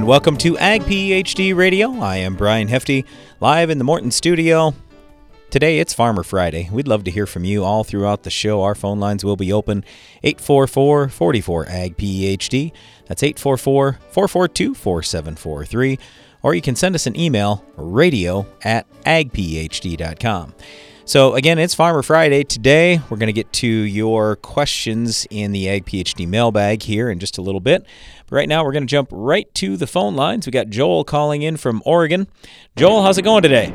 and welcome to Ag PhD Radio. I am Brian Hefty, live in the Morton studio. Today it's Farmer Friday. We'd love to hear from you all throughout the show. Our phone lines will be open 844 44 Ag PhD. That's 844 442 4743. Or you can send us an email, radio at agphd.com. So, again, it's Farmer Friday. Today, we're going to get to your questions in the Ag PhD mailbag here in just a little bit. Right now, we're going to jump right to the phone lines. We got Joel calling in from Oregon. Joel, how's it going today?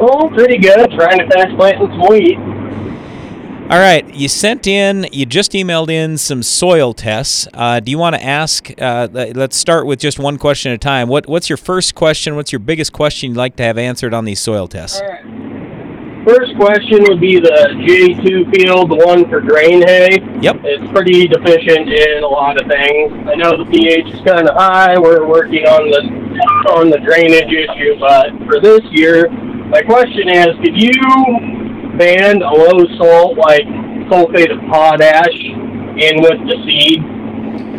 Oh, pretty good. Trying to finish planting some wheat. All right, you sent in, you just emailed in some soil tests. Uh, do you want to ask? Uh, let's start with just one question at a time. What, what's your first question? What's your biggest question you'd like to have answered on these soil tests? All right. First question would be the J2 field, the one for grain hay. Yep. It's pretty deficient in a lot of things. I know the pH is kind of high. We're working on the on the drainage issue, but for this year, my question is, could you ban a low salt like sulfate of potash in with the seed?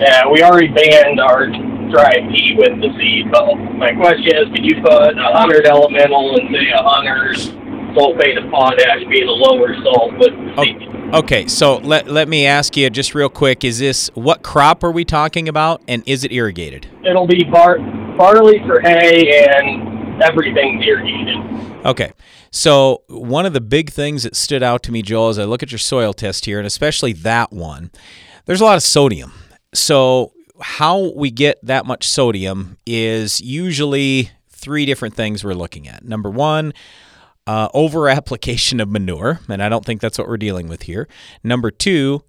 Yeah, we already banned our dry pea with the seed, but my question is, could you put a hundred elemental and say a hundred sulfate of potash being a lower salt with oh, the Okay, so let, let me ask you just real quick: Is this what crop are we talking about, and is it irrigated? It'll be bar- barley for hay, and everything's irrigated. Okay, so one of the big things that stood out to me, Joel, as I look at your soil test here, and especially that one, there's a lot of sodium. So how we get that much sodium is usually three different things we're looking at. Number one uh, over application of manure, and I don't think that's what we're dealing with here. Number two,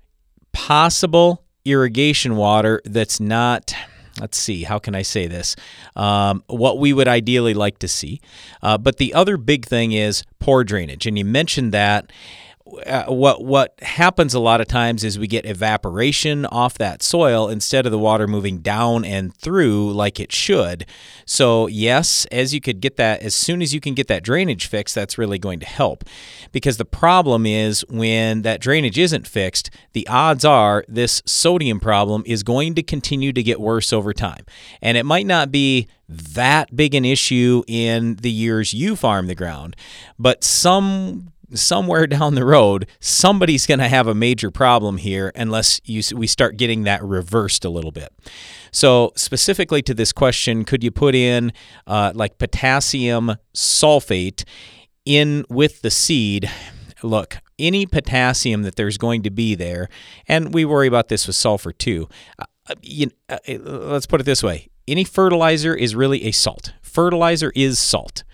possible irrigation water that's not let's see, how can I say this? Um, what we would ideally like to see. Uh, but the other big thing is poor drainage. And you mentioned that uh, what what happens a lot of times is we get evaporation off that soil instead of the water moving down and through like it should. So yes, as you could get that as soon as you can get that drainage fixed, that's really going to help. Because the problem is when that drainage isn't fixed, the odds are this sodium problem is going to continue to get worse over time. And it might not be that big an issue in the years you farm the ground, but some somewhere down the road, somebody's going to have a major problem here unless you, we start getting that reversed a little bit. So, specifically to this question, could you put in uh, like potassium sulfate in with the seed? Look, any potassium that there's going to be there, and we worry about this with sulfur too. Uh, you, uh, let's put it this way any fertilizer is really a salt. Fertilizer is salt.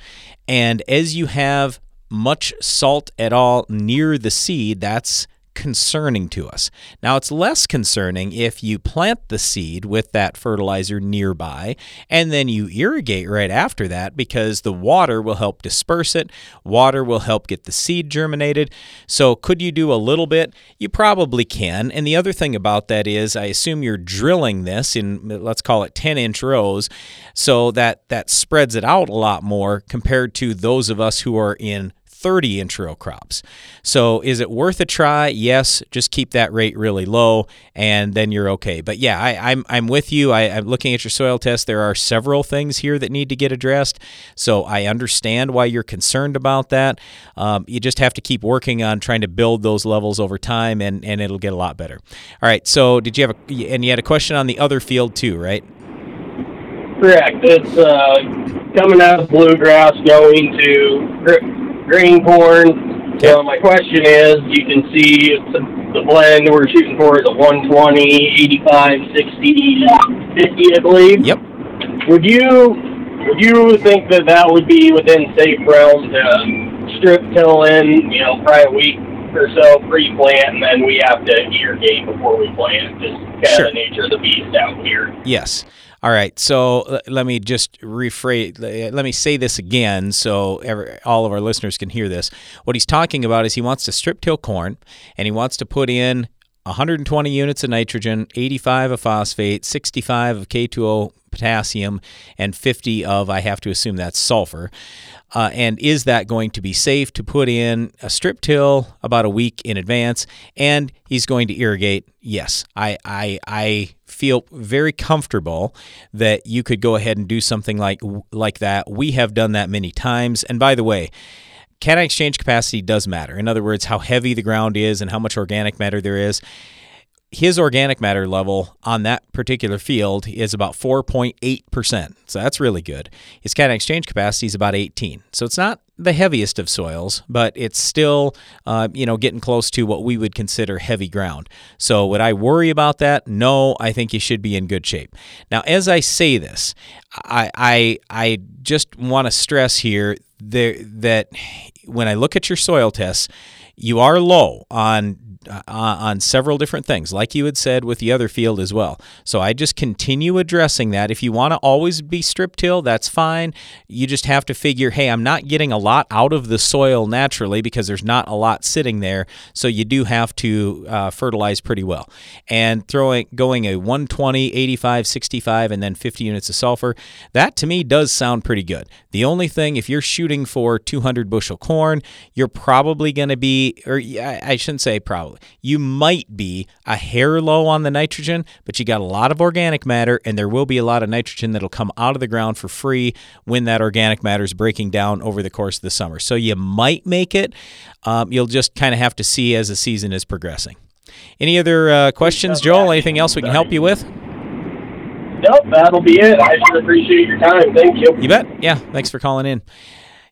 And as you have much salt at all near the seed, that's concerning to us. Now, it's less concerning if you plant the seed with that fertilizer nearby and then you irrigate right after that because the water will help disperse it. Water will help get the seed germinated. So, could you do a little bit? You probably can. And the other thing about that is, I assume you're drilling this in, let's call it 10 inch rows, so that that spreads it out a lot more compared to those of us who are in 30 inch row crops. So is it worth a try? Yes, just keep that rate really low and then you're okay. But yeah, I, am I'm, I'm with you. I, I'm looking at your soil test. There are several things here that need to get addressed. So I understand why you're concerned about that. Um, you just have to keep working on trying to build those levels over time and, and it'll get a lot better. All right. So did you have a, and you had a question on the other field too, right? Correct. It's uh, coming out of bluegrass going to green corn. So my question is, you can see the blend we're shooting for is a 120, 85, 60, 50, I believe. Yep. Would you would you think that that would be within safe realm to strip till in, you know, probably a week or so pre-plant, and then we have to irrigate before we plant? Just kind sure. of the nature of the beast out here. Yes. All right, so let me just rephrase. Let me say this again, so every, all of our listeners can hear this. What he's talking about is he wants to strip till corn, and he wants to put in 120 units of nitrogen, 85 of phosphate, 65 of K2O potassium and 50 of, I have to assume that's sulfur. Uh, and is that going to be safe to put in a strip till about a week in advance? And he's going to irrigate. Yes, I, I, I feel very comfortable that you could go ahead and do something like like that. We have done that many times. And by the way, cation exchange capacity does matter. In other words, how heavy the ground is and how much organic matter there is his organic matter level on that particular field is about 4.8%. So that's really good. His cation exchange capacity is about 18. So it's not the heaviest of soils, but it's still, uh, you know, getting close to what we would consider heavy ground. So would I worry about that? No, I think you should be in good shape. Now, as I say this, I I, I just want to stress here there, that when I look at your soil tests, you are low on uh, on several different things, like you had said with the other field as well. So I just continue addressing that. If you want to always be strip till, that's fine. You just have to figure, hey, I'm not getting a lot out of the soil naturally because there's not a lot sitting there. So you do have to uh, fertilize pretty well. And throwing going a 120, 85, 65, and then 50 units of sulfur, that to me does sound pretty good. The only thing, if you're shooting for 200 bushel corn, you're probably going to be, or I shouldn't say probably you might be a hair low on the nitrogen, but you got a lot of organic matter, and there will be a lot of nitrogen that'll come out of the ground for free when that organic matter is breaking down over the course of the summer. So you might make it. Um, you'll just kind of have to see as the season is progressing. Any other uh, questions, Joel? Anything else we can help you with? Nope, that'll be it. I sure appreciate your time. Thank you. You bet. Yeah, thanks for calling in.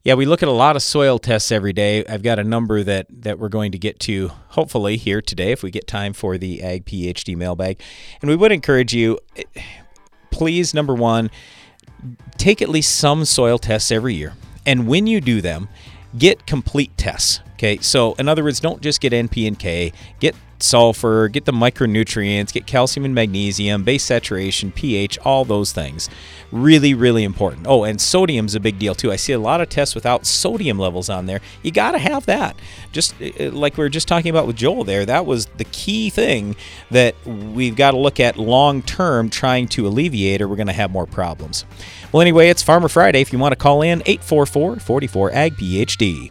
Yeah, we look at a lot of soil tests every day. I've got a number that that we're going to get to hopefully here today if we get time for the Ag PhD mailbag. And we would encourage you please number 1 take at least some soil tests every year. And when you do them, get complete tests. Okay, so in other words, don't just get NP and K, get sulfur, get the micronutrients, get calcium and magnesium, base saturation, pH, all those things. Really, really important. Oh, and sodium's a big deal too. I see a lot of tests without sodium levels on there. You got to have that. Just uh, uh, like we were just talking about with Joel there, that was the key thing that we've got to look at long term trying to alleviate or we're going to have more problems. Well, anyway, it's Farmer Friday. If you want to call in, 844 44 AG PhD.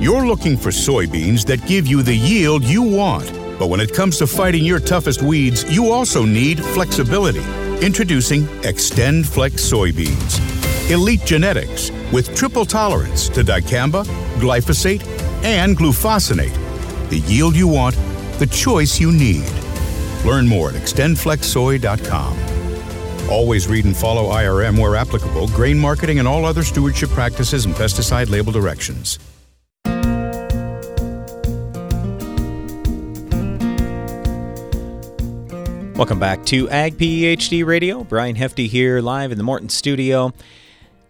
You're looking for soybeans that give you the yield you want. But when it comes to fighting your toughest weeds, you also need flexibility. Introducing XtendFlex soybeans. Elite genetics with triple tolerance to dicamba, glyphosate, and glufosinate. The yield you want, the choice you need. Learn more at extendflexsoy.com. Always read and follow IRM where applicable, grain marketing, and all other stewardship practices and pesticide label directions. Welcome back to Ag PhD Radio. Brian Hefty here, live in the Morton studio.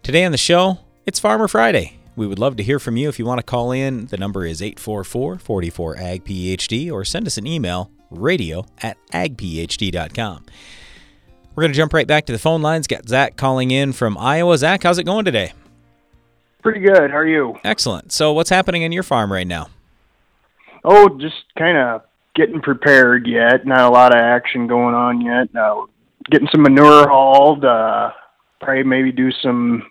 Today on the show, it's Farmer Friday. We would love to hear from you if you want to call in. The number is 844 44 Ag PhD or send us an email radio at agphd.com. We're going to jump right back to the phone lines. Got Zach calling in from Iowa. Zach, how's it going today? Pretty good. How are you? Excellent. So, what's happening in your farm right now? Oh, just kind of getting prepared yet. Not a lot of action going on yet. Uh, getting some manure hauled. Uh, probably maybe do some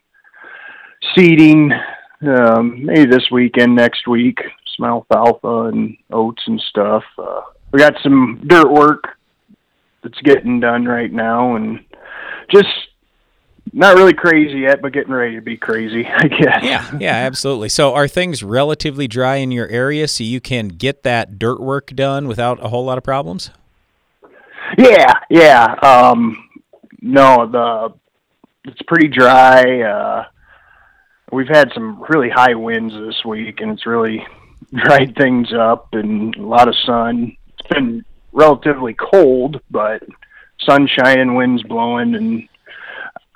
seeding um, maybe this weekend, next week. Some alfalfa and oats and stuff. Uh, we got some dirt work that's getting done right now, and just not really crazy yet, but getting ready to be crazy, I guess. Yeah, yeah, absolutely. So, are things relatively dry in your area so you can get that dirt work done without a whole lot of problems? Yeah, yeah. Um, no, the it's pretty dry. Uh, we've had some really high winds this week, and it's really dried things up, and a lot of sun. It's been relatively cold, but sunshine and winds blowing, and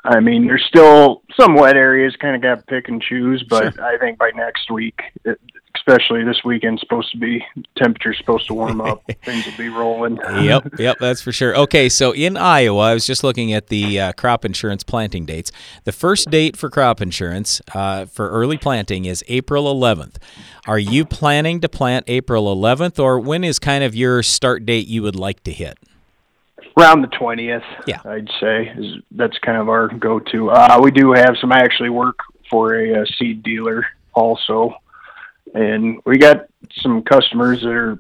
I mean, there's still some wet areas. Kind of got to pick and choose, but Sure. I think by next week, it, especially this weekend, supposed to be temperature's supposed to warm up. Things will be rolling. yep, yep, that's for sure. Okay, so in Iowa, I was just looking at the uh, crop insurance planting dates. The first date for crop insurance uh, for early planting is April 11th. Are you planning to plant April 11th, or when is kind of your start date you would like to hit? Around the twentieth. Yeah. I'd say is that's kind of our go-to. Uh, we do have some. I actually work for a, uh seed dealer also, and we got some customers that are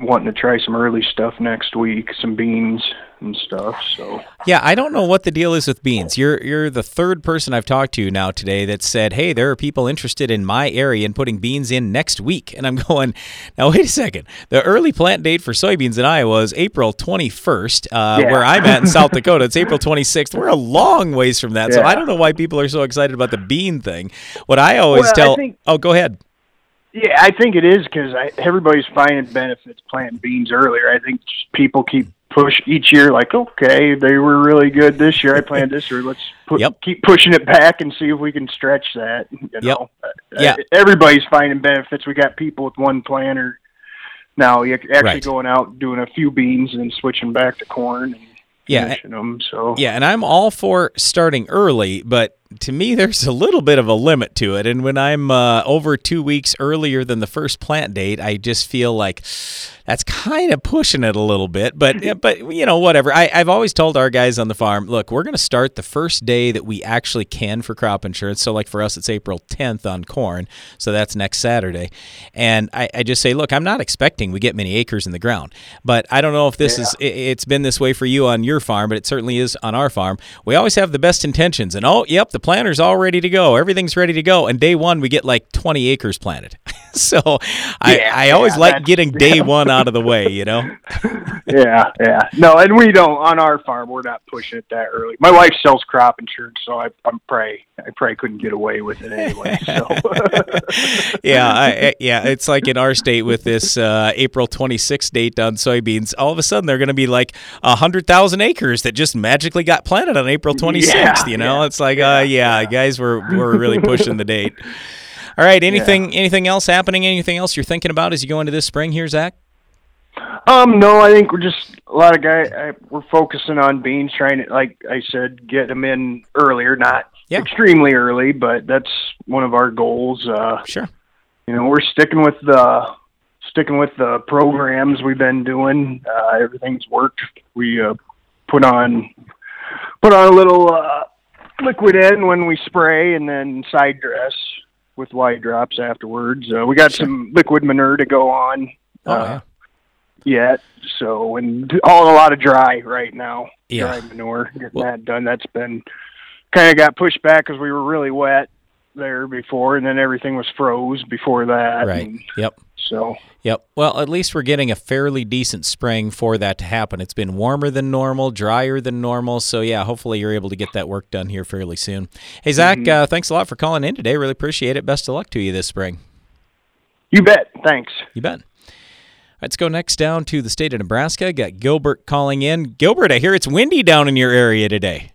wanting to try some early stuff next week, some beans and stuff. So Yeah, I don't know what the deal is with beans. You're you're the third person I've talked to now today that said, "Hey, there are people interested in my area and putting beans in next week." And I'm going, "Now wait a second. The early plant date for soybeans in Iowa is April 21st. Uh, Yeah. Where I'm at in South Dakota, it's April 26th. We're a long ways from that. So I don't know why people are so excited about the bean thing. What I always Well, I tell, think- oh, go ahead. Yeah, I think it is because everybody's finding benefits planting beans earlier. I think people keep push each year like okay they were really good this year i planted this year let's put, Yep. keep pushing it back and see if we can stretch that you know Uh, Yeah. everybody's finding benefits we got people with one planter now actually Right. going out doing a few beans and switching back to corn and Yeah, them so Yeah, and I'm all for starting early, but to me, there's a little bit of a limit to it. And when I'm uh, over two weeks earlier than the first plant date, I just feel like that's kind of pushing it a little bit. But mm-hmm. but you know, whatever. I, I've always told our guys on the farm, look, we're going to start the first day that we actually can for crop insurance. So, like for us, it's April 10th on corn, so that's next Saturday. And I, I just say, look, I'm not expecting we get many acres in the ground, but I don't know if this is. It, it's been this way for you on your farm, but it certainly is on our farm. We always have the best intentions, and oh, yep, the planter's all ready to go. Everything's ready to go, and day one we get like 20 acres planted. so I, Yeah, I always yeah, like getting day one out of the way, you know. yeah, yeah. No, and we don't on our farm. We're not pushing it that early. My wife sells crop insurance, so I, I'm pray I probably couldn't get away with it anyway. So yeah, I, yeah, it's like in our state with this uh, April 26th date on soybeans. All of a sudden, they're going to be like a hundred thousand acres that just magically got planted on April 26th. Yeah, you know, yeah, it's like, uh, yeah, guys, we're we're really pushing the date. All right, anything anything else happening? Anything else you're thinking about as you go into this spring here, Zach? Um, no, I think we're just a lot of guys. I, we're focusing on beans, trying to, like I said, get them in earlier, not Yeah. extremely early, but that's one of our goals. Uh, Sure. you know, we're sticking with the sticking with the programs we've been doing. Uh, everything's worked. We uh, put on put on a little uh, liquid in when we spray, and then side dress with wide drops afterwards. Uh, we got some liquid manure to go on. Oh, uh, yeah. Yet. So and all a lot of dry right now. Yeah. Dry manure. Getting Well- that done. That's been kind of got pushed back because we were really wet there before, and then everything was froze before that. Right. and Yep. so Yep. Well, at least we're getting a fairly decent spring for that to happen. It's been warmer than normal, drier than normal. So, yeah, hopefully you're able to get that work done here fairly soon. Hey, Zach, uh, thanks a lot for calling in today. Really appreciate it. Best of luck to you this spring. you bet. Thanks. You bet. Let's go next down to the state of Nebraska. Got Gilbert calling in. Gilbert, I hear it's windy down in your area today.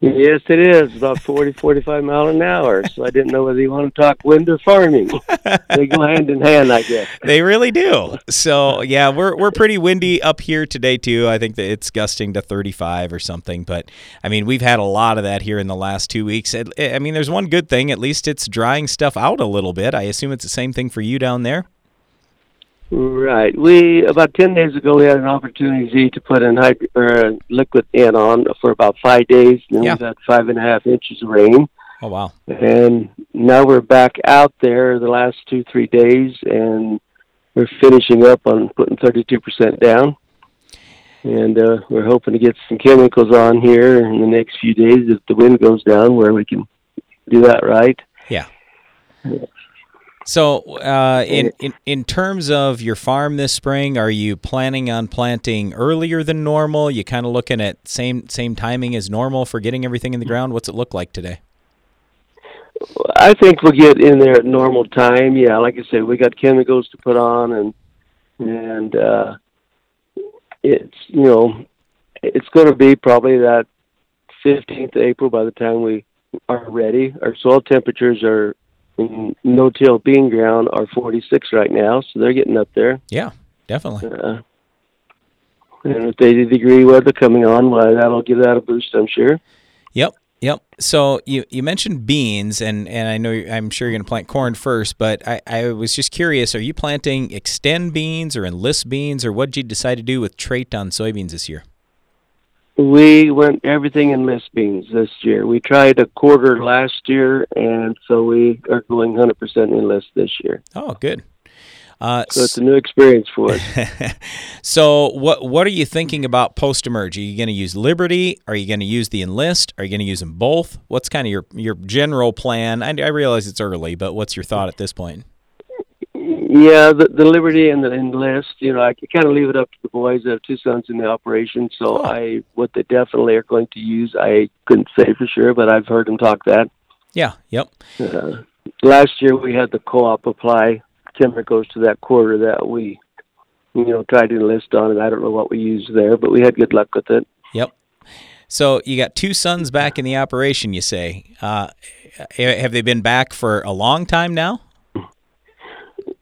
Yes, it is about 40, 45 mile an hour. So I didn't know whether you want to talk wind or farming. they go hand in hand, I guess. They really do. So yeah, we're we're pretty windy up here today too. I think that it's gusting to 35 or something. But I mean, we've had a lot of that here in the last two weeks. I mean, there's one good thing. At least it's drying stuff out a little bit. I assume it's the same thing for you down there. Right. We about ten days ago we had an opportunity to put in hydro, uh, liquid in on for about five days, and Yeah. we've had five and a half inches of rain. Oh wow. And now we're back out there the last two three days, and we're finishing up on putting thirty two percent down. And uh, we're hoping to get some chemicals on here in the next few days if the wind goes down, where we can do that right. Yeah. So, uh, in, in in terms of your farm this spring, are you planning on planting earlier than normal? You kind of looking at same same timing as normal for getting everything in the ground. What's it look like today? I think we'll get in there at normal time. Yeah, like I said, we got chemicals to put on, and and uh, it's you know it's going to be probably that 15th of April by the time we are ready. Our soil temperatures are in no-till bean ground are 46 right now, so they're getting up there. Yeah, definitely. Uh, and with 80 degree weather coming on, that'll give that a boost, I'm sure. Yep. Yep. So you, you mentioned beans, and, and I know I'm sure you're going to plant corn first, but I, I was just curious: Are you planting Xtend beans or enlist beans, or what did you decide to do with trait on soybeans this year? We went everything Enlist beans this year. We tried a quarter last year, and so we are going 100% Enlist this year. Oh, good. Uh, So it's a new experience for us. so what what are you thinking about post emerge? Are you going to use Liberty? Are you going to use the Enlist? Are you going to use them both? What's kind of your your general plan? I, I realize it's early, but what's your thought at this point? Yeah, the, the Liberty and the Enlist, you know, I kind of leave it up to the boys. I have two sons in the operation, so Oh. I what they definitely are going to use, I couldn't say for sure, but I've heard them talk that. Yeah. Yep. Uh, last year we had the co-op apply chemicals to that quarter that we, you know, tried to enlist on, and I don't know what we used there, but we had good luck with it. Yep. So you got two sons back in the operation. You say, uh, have they been back for a long time now?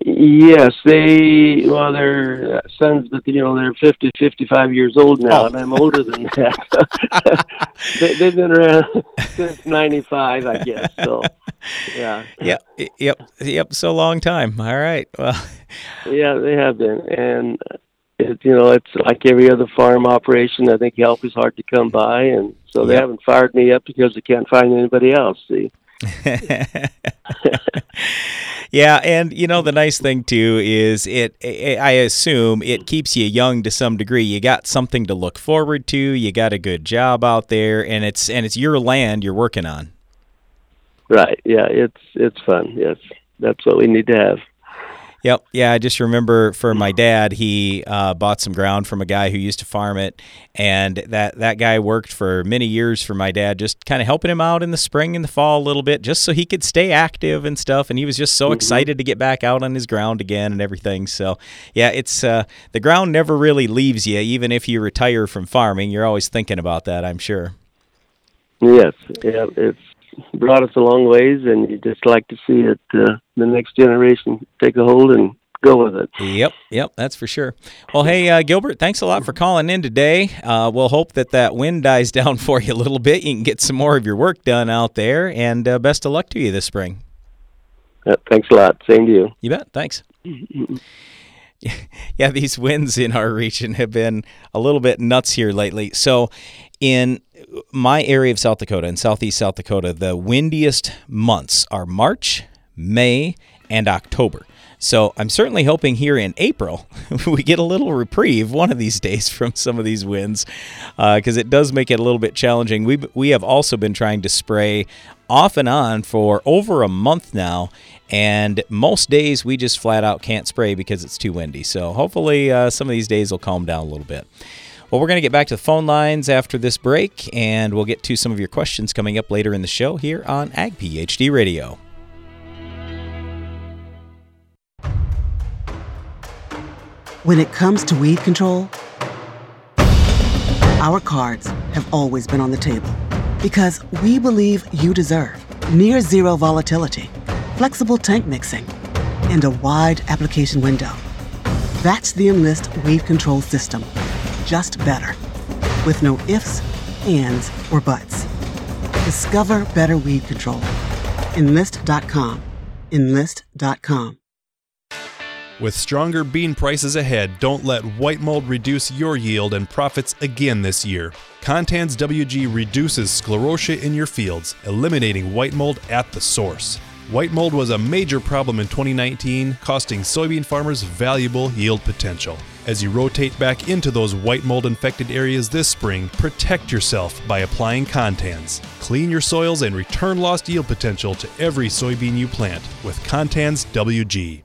Yes, they well, they're uh, sons, but you know they're 50, 55 years old now, Oh. and I'm older than that. they, they've been around since '95, I guess. So, yeah, Yep. Yep. Yep. So long time. All right. Well. yeah, they have been, and it, you know it's like every other farm operation. I think help is hard to come by, and so they haven't fired me up because they can't find anybody else. See, yeah, and you know the nice thing too is it. I I assume it keeps you young to some degree. You got something to look forward to. You got a good job out there, and it's and it's your land you're working on. right? Yeah, it's it's fun. Yes, that's what we need to have. Yep. Yeah, I just remember for my dad, he uh, bought some ground from a guy who used to farm it, and that that guy worked for many years for my dad, just kind of helping him out in the spring and the fall a little bit, just so he could stay active and stuff. And he was just so excited to get back out on his ground again and everything. So, yeah, it's uh, the ground never really leaves you, even if you retire from farming. You're always thinking about that, I'm sure. Yes, yeah, it's brought us a long ways, and you just like to see it uh, the next generation take a hold and go with it. Yep, yep, that's for sure. Well, hey, uh, Gilbert, thanks a lot for calling in today. Uh, we'll hope that that wind dies down for you a little bit. You can get some more of your work done out there, and uh, best of luck to you this spring. Uh, thanks a lot. Same to you. You bet. Thanks. Yeah, these winds in our region have been a little bit nuts here lately. So, in my area of South Dakota, and southeast South Dakota, the windiest months are March, May, and October. So, I'm certainly hoping here in April we get a little reprieve one of these days from some of these winds because it does make it a little bit challenging. We, we have also been trying to spray off and on for over a month now. And most days we just flat out can't spray because it's too windy. So hopefully uh, some of these days will calm down a little bit. Well, we're going to get back to the phone lines after this break, and we'll get to some of your questions coming up later in the show here on Ag PhD Radio. When it comes to weed control, our cards have always been on the table. Because we believe you deserve near zero volatility, flexible tank mixing, and a wide application window. That's the Enlist weed control system. Just better. With no ifs, ands, or buts. Discover better weed control. Enlist.com. Enlist.com. With stronger bean prices ahead, don't let white mold reduce your yield and profits again this year. Contans WG reduces sclerotia in your fields, eliminating white mold at the source. White mold was a major problem in 2019, costing soybean farmers valuable yield potential. As you rotate back into those white mold infected areas this spring, protect yourself by applying Contans. Clean your soils and return lost yield potential to every soybean you plant with Contans WG.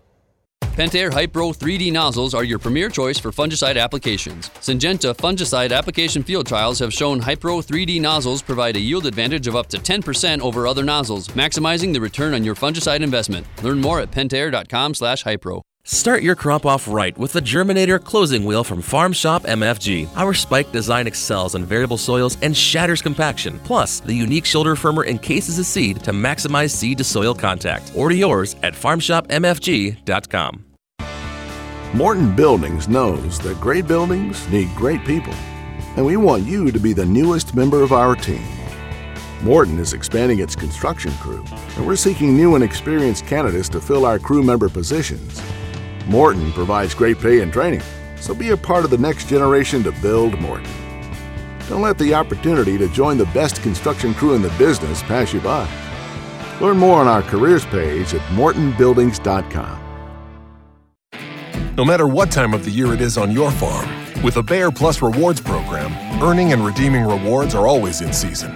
Pentair Hypro 3D nozzles are your premier choice for fungicide applications. Syngenta fungicide application field trials have shown Hypro 3D nozzles provide a yield advantage of up to 10% over other nozzles, maximizing the return on your fungicide investment. Learn more at pentair.com/hypro. Start your crop off right with the Germinator closing wheel from Farm Shop MFG. Our spike design excels in variable soils and shatters compaction. Plus, the unique shoulder firmer encases a seed to maximize seed to soil contact. Order yours at farmshopmfg.com. Morton Buildings knows that great buildings need great people, and we want you to be the newest member of our team. Morton is expanding its construction crew, and we're seeking new and experienced candidates to fill our crew member positions. Morton provides great pay and training, so be a part of the next generation to build Morton. Don't let the opportunity to join the best construction crew in the business pass you by. Learn more on our careers page at mortonbuildings.com. No matter what time of the year it is on your farm, with a Bayer Plus Rewards program, earning and redeeming rewards are always in season.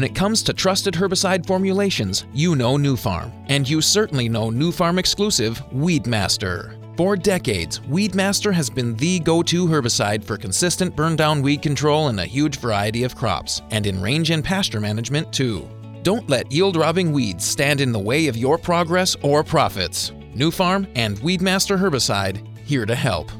When it comes to trusted herbicide formulations, you know Nufarm, and you certainly know Nufarm exclusive Weedmaster. For decades, Weedmaster has been the go to herbicide for consistent burn down weed control in a huge variety of crops, and in range and pasture management too. Don't let yield robbing weeds stand in the way of your progress or profits. Nufarm and Weedmaster herbicide here to help.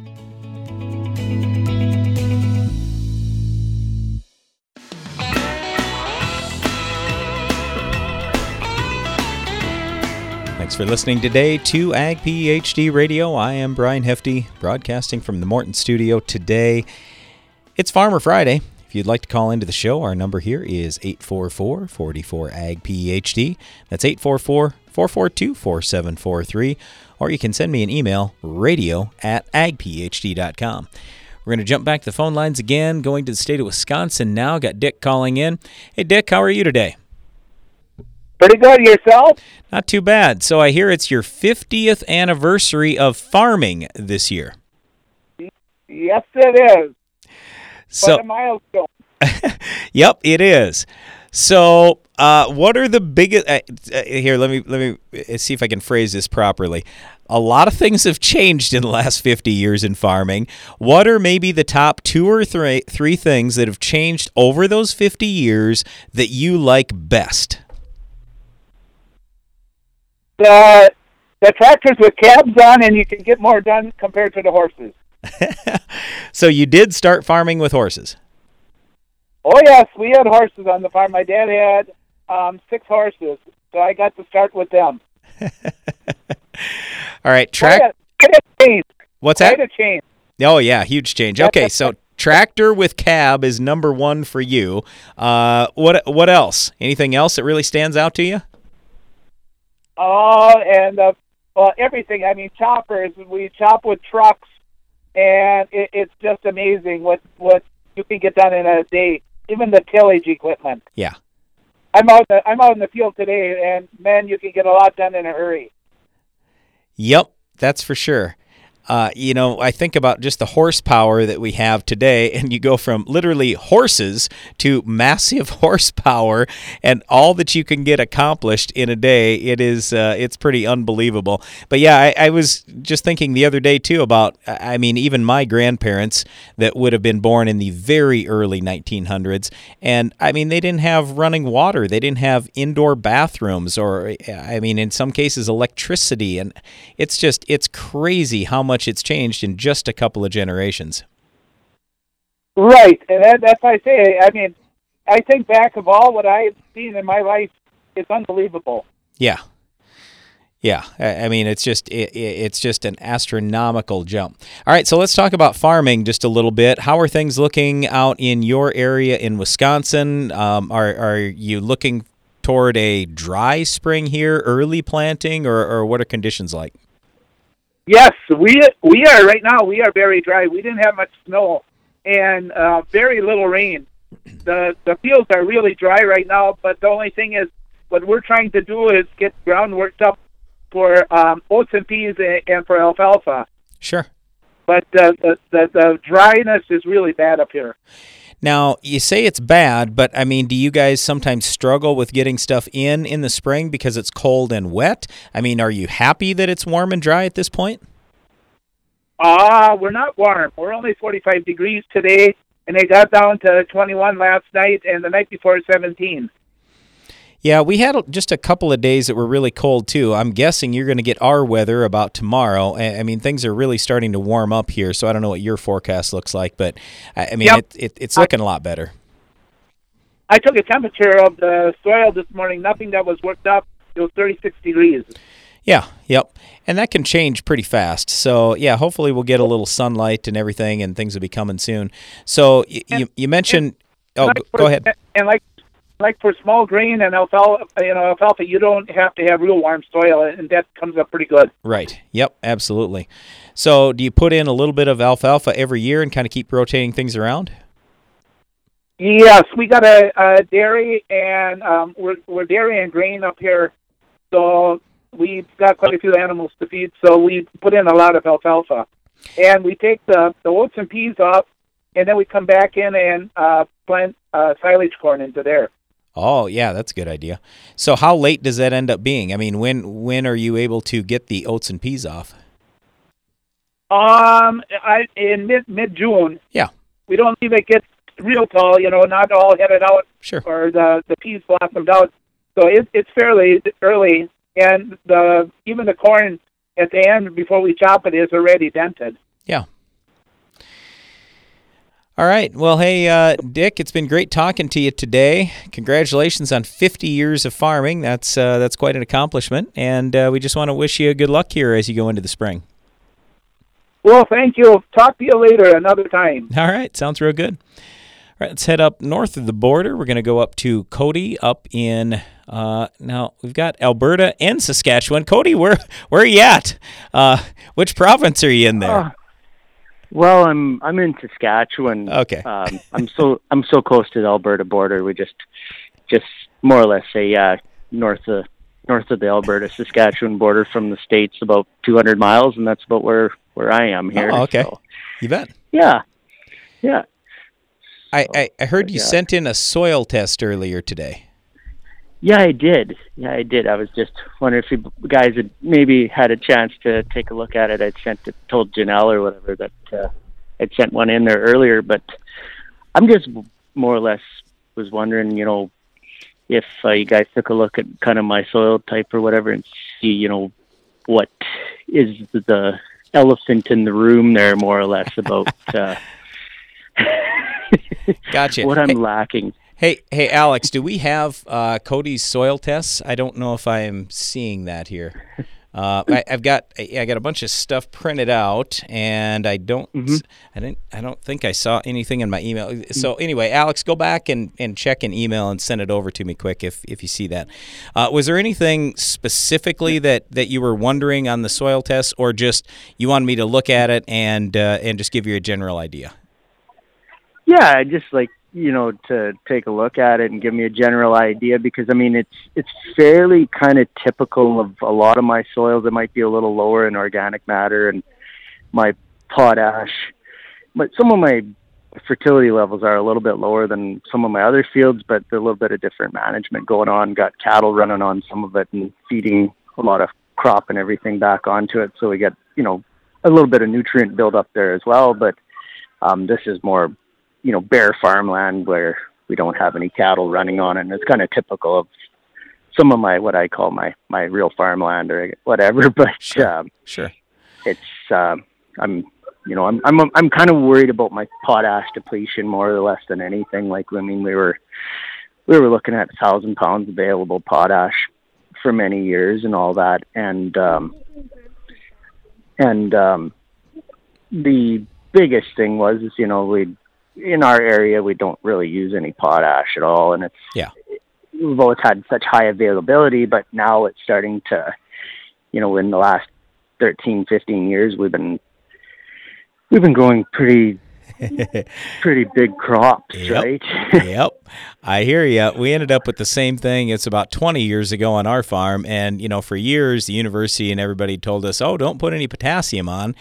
Thanks for listening today to Ag PhD Radio. I am Brian Hefty, broadcasting from the Morton studio today. It's Farmer Friday. If you'd like to call into the show, our number here is 844 44 Ag PhD. That's 844 442 4743. Or you can send me an email, radio at agphd.com. We're going to jump back to the phone lines again, going to the state of Wisconsin now. Got Dick calling in. Hey, Dick, how are you today? Pretty good yourself. Not too bad. So I hear it's your 50th anniversary of farming this year. Yes, it is. So Quite a milestone. yep, it is. So, uh, what are the biggest? Uh, uh, here, let me let me uh, see if I can phrase this properly. A lot of things have changed in the last 50 years in farming. What are maybe the top two or three three things that have changed over those 50 years that you like best? The the tractors with cabs on, and you can get more done compared to the horses. So you did start farming with horses. Oh yes, we had horses on the farm. My dad had um, six horses, so I got to start with them. All right, track. Quite a, quite a change. What's that? Quite a change. Oh yeah, huge change. Okay, so tractor with cab is number one for you. Uh, what what else? Anything else that really stands out to you? Oh, and uh, well, everything. I mean, choppers. We chop with trucks, and it, it's just amazing what what you can get done in a day. Even the tillage equipment. Yeah. I'm out. The, I'm out in the field today, and man, you can get a lot done in a hurry. Yep, that's for sure. Uh, you know, I think about just the horsepower that we have today, and you go from literally horses to massive horsepower, and all that you can get accomplished in a day. It is, uh, it's pretty unbelievable. But yeah, I, I was just thinking the other day too about, I mean, even my grandparents that would have been born in the very early 1900s, and I mean, they didn't have running water, they didn't have indoor bathrooms, or I mean, in some cases, electricity, and it's just, it's crazy how much it's changed in just a couple of generations. Right, and that, that's why I say. I mean, I think back of all what I've seen in my life, it's unbelievable. Yeah, yeah. I I mean, it's just it- it's just an astronomical jump. All right, so let's talk about farming just a little bit. How are things looking out in your area in Wisconsin? Um, are are you looking toward a dry spring here, early planting, or, or what are conditions like? Yes, we we are right now. We are very dry. We didn't have much snow and uh, very little rain. The the fields are really dry right now. But the only thing is, what we're trying to do is get ground worked up for um, oats and peas and, and for alfalfa. Sure. But uh, the, the the dryness is really bad up here. Now, you say it's bad, but I mean, do you guys sometimes struggle with getting stuff in in the spring because it's cold and wet? I mean, are you happy that it's warm and dry at this point? Ah, we're not warm. We're only 45 degrees today, and it got down to 21 last night, and the night before 17. Yeah, we had just a couple of days that were really cold too. I'm guessing you're going to get our weather about tomorrow. I I mean, things are really starting to warm up here, so I don't know what your forecast looks like, but I I mean, Yep. it, it, it's looking a lot better. I took a temperature of the soil this morning. Nothing that was worked up. It was 36 degrees. Yeah, yep. And that can change pretty fast. So, yeah, hopefully we'll get a little sunlight and everything and things will be coming soon. So, y- you, you mentioned Oh, Like go, go ahead. And like like for small grain and alfalfa, you know, alfalfa, you don't have to have real warm soil, and that comes up pretty good. Right. Yep, absolutely. So, do you put in a little bit of alfalfa every year and kind of keep rotating things around? Yes, we got a, a dairy and um, we're we're dairy and grain up here, so we've got quite a few animals to feed. So we put in a lot of alfalfa, and we take the the oats and peas off, and then we come back in and uh, plant uh, silage corn into there. Oh, yeah, that's a good idea. So, how late does that end up being? I mean, when when are you able to get the oats and peas off? Um, I in mid mid June. Yeah. We don't leave it get real tall, you know, not all headed out. Sure. Or the the peas blossomed out, so it, it's fairly early, and the even the corn at the end before we chop it is already dented. Yeah. All right. Well, hey, uh, Dick, it's been great talking to you today. Congratulations on 50 years of farming. That's uh, that's quite an accomplishment, and uh, we just want to wish you good luck here as you go into the spring. Well, thank you. Talk to you later another time. All right, sounds real good. All right, let's head up north of the border. We're going to go up to Cody up in. Uh, now we've got Alberta and Saskatchewan. Cody, where where are you at? Uh, which province are you in there? Well, I'm I'm in Saskatchewan. Okay. Um, I'm so I'm so close to the Alberta border. We just just more or less say uh, north of north of the Alberta Saskatchewan border from the states, about 200 miles, and that's about where where I am here. Oh, okay. so, You bet. yeah, yeah. I, I, I heard you yeah. sent in a soil test earlier today. Yeah, I did. Yeah, I did. I was just wondering if you guys had maybe had a chance to take a look at it. I'd sent it, told Janelle or whatever that uh, I'd sent one in there earlier, but I'm just more or less was wondering, you know, if uh, you guys took a look at kind of my soil type or whatever and see, you know, what is the elephant in the room there, more or less about uh, Gotcha. what I'm Hey- lacking. Hey, hey, Alex, do we have uh, Cody's soil tests? I don't know if I am seeing that here. Uh, I, I've got I got a bunch of stuff printed out, and I don't I didn't I don't think I saw anything in my email. So anyway, Alex, go back and, and check an email and send it over to me quick if, if you see that. Uh, was there anything specifically that, that you were wondering on the soil test, or just you wanted me to look at it and uh, and just give you a general idea? Yeah, just like you know to take a look at it and give me a general idea because I mean it's it's fairly kind of typical of a lot of my soils. It might be a little lower in organic matter and my potash, but some of my fertility levels are a little bit lower than some of my other fields, but a little bit of different management going on. Got cattle running on some of it and feeding a lot of crop and everything back onto it, so we get you know a little bit of nutrient build up there as well. But um, this is more you know bare farmland where we don't have any cattle running on it, and it's kind of typical of some of my what I call my my real farmland or whatever. But sure, um, sure. it's um, I'm you know I'm I'm I'm kind of worried about my potash depletion more or less than anything. Like I mean we were we were looking at thousand pounds available potash for many years and all that, and um, and um, the biggest thing was is you know we in our area we don't really use any potash at all, and it's yeah we've always had such high availability, but now it's starting to, you know, in the last 13, 15 years, we've been we've been growing pretty pretty big crops, Yep. right? yep. I hear you. We ended up with the same thing. It's about 20 years ago on our farm. And, you know, for years, the university and everybody told us, oh, don't put any potassium on.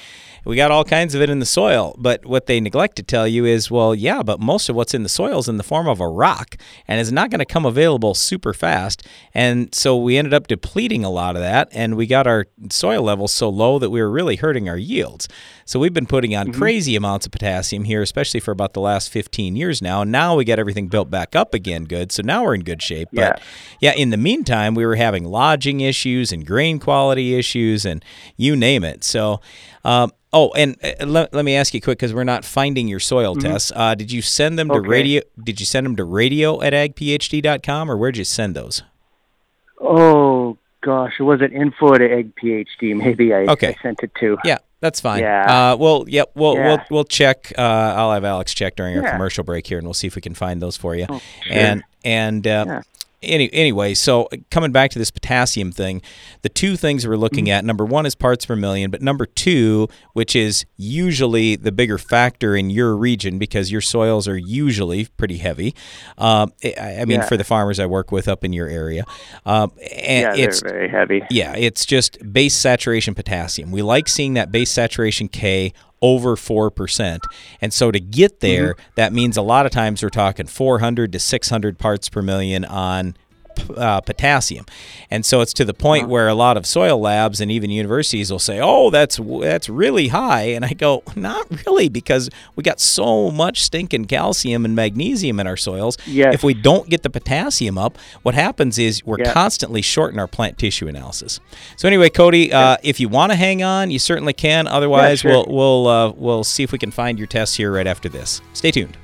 We got all kinds of it in the soil. But what they neglect to tell you is, well, yeah, but most of what's in the soil is in the form of a rock and is not going to come available super fast. And so we ended up depleting a lot of that. And we got our soil levels so low that we were really hurting our yields. So we've been putting on Mhm. crazy amounts of potassium here, especially for about the last 15 years now. And now we got everything built back up again good. So now we're in good shape. But yeah, in the meantime, we were having lodging issues and grain quality issues and you name it. So, um, oh, and uh, let, let me ask you quick because we're not finding your soil Mhm. tests. Uh, did you send them to radio? Did you send them to radio at agphd.com or where'd you send those? Oh gosh, was it info at Ag PhD? Maybe I, Okay. I sent it to. Yeah, that's fine. Yeah. Uh, well, yep. We'll we'll we'll check. Uh, I'll have Alex check during our Yeah. commercial break here, and we'll see if we can find those for you. Oh, sure. And and uh, Yeah. Any anyway, so uh, coming back to this potassium thing, the two things we're looking Mm-hmm. at: number one is parts per million, but number two, which is usually the bigger factor in your region because your soils are usually pretty heavy. Um, I, I mean, Yeah. for the farmers I work with up in your area, um, and Yeah, they're it's very heavy. yeah, it's just base saturation potassium. We like seeing that base saturation K over 4%. And so to get mm-hmm. there, that means a lot of times we're talking 400 to 600 parts per million on uh, potassium. And so it's to the point where a lot of soil labs and even universities will say, "Oh, that's that's really high." And I go, "Not really because we got so much stinking calcium and magnesium in our soils. Yes. If we don't get the potassium up, what happens is we're Yeah. constantly shorting our plant tissue analysis. So anyway, Cody, uh, if you want to hang on, you certainly can. Otherwise, sure. we'll we'll uh, we'll see if we can find your tests here right after this. Stay tuned.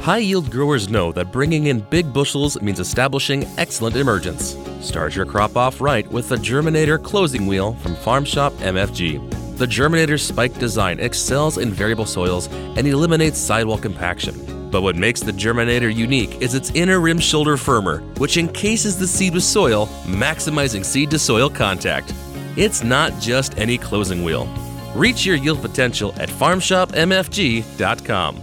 High yield growers know that bringing in big bushels means establishing excellent emergence. Start your crop off right with the Germinator closing wheel from Farm Shop MFG. The Germinator's spike design excels in variable soils and eliminates sidewall compaction. But what makes the Germinator unique is its inner rim shoulder firmer, which encases the seed with soil, maximizing seed to soil contact. It's not just any closing wheel. Reach your yield potential at farmshopmfg.com.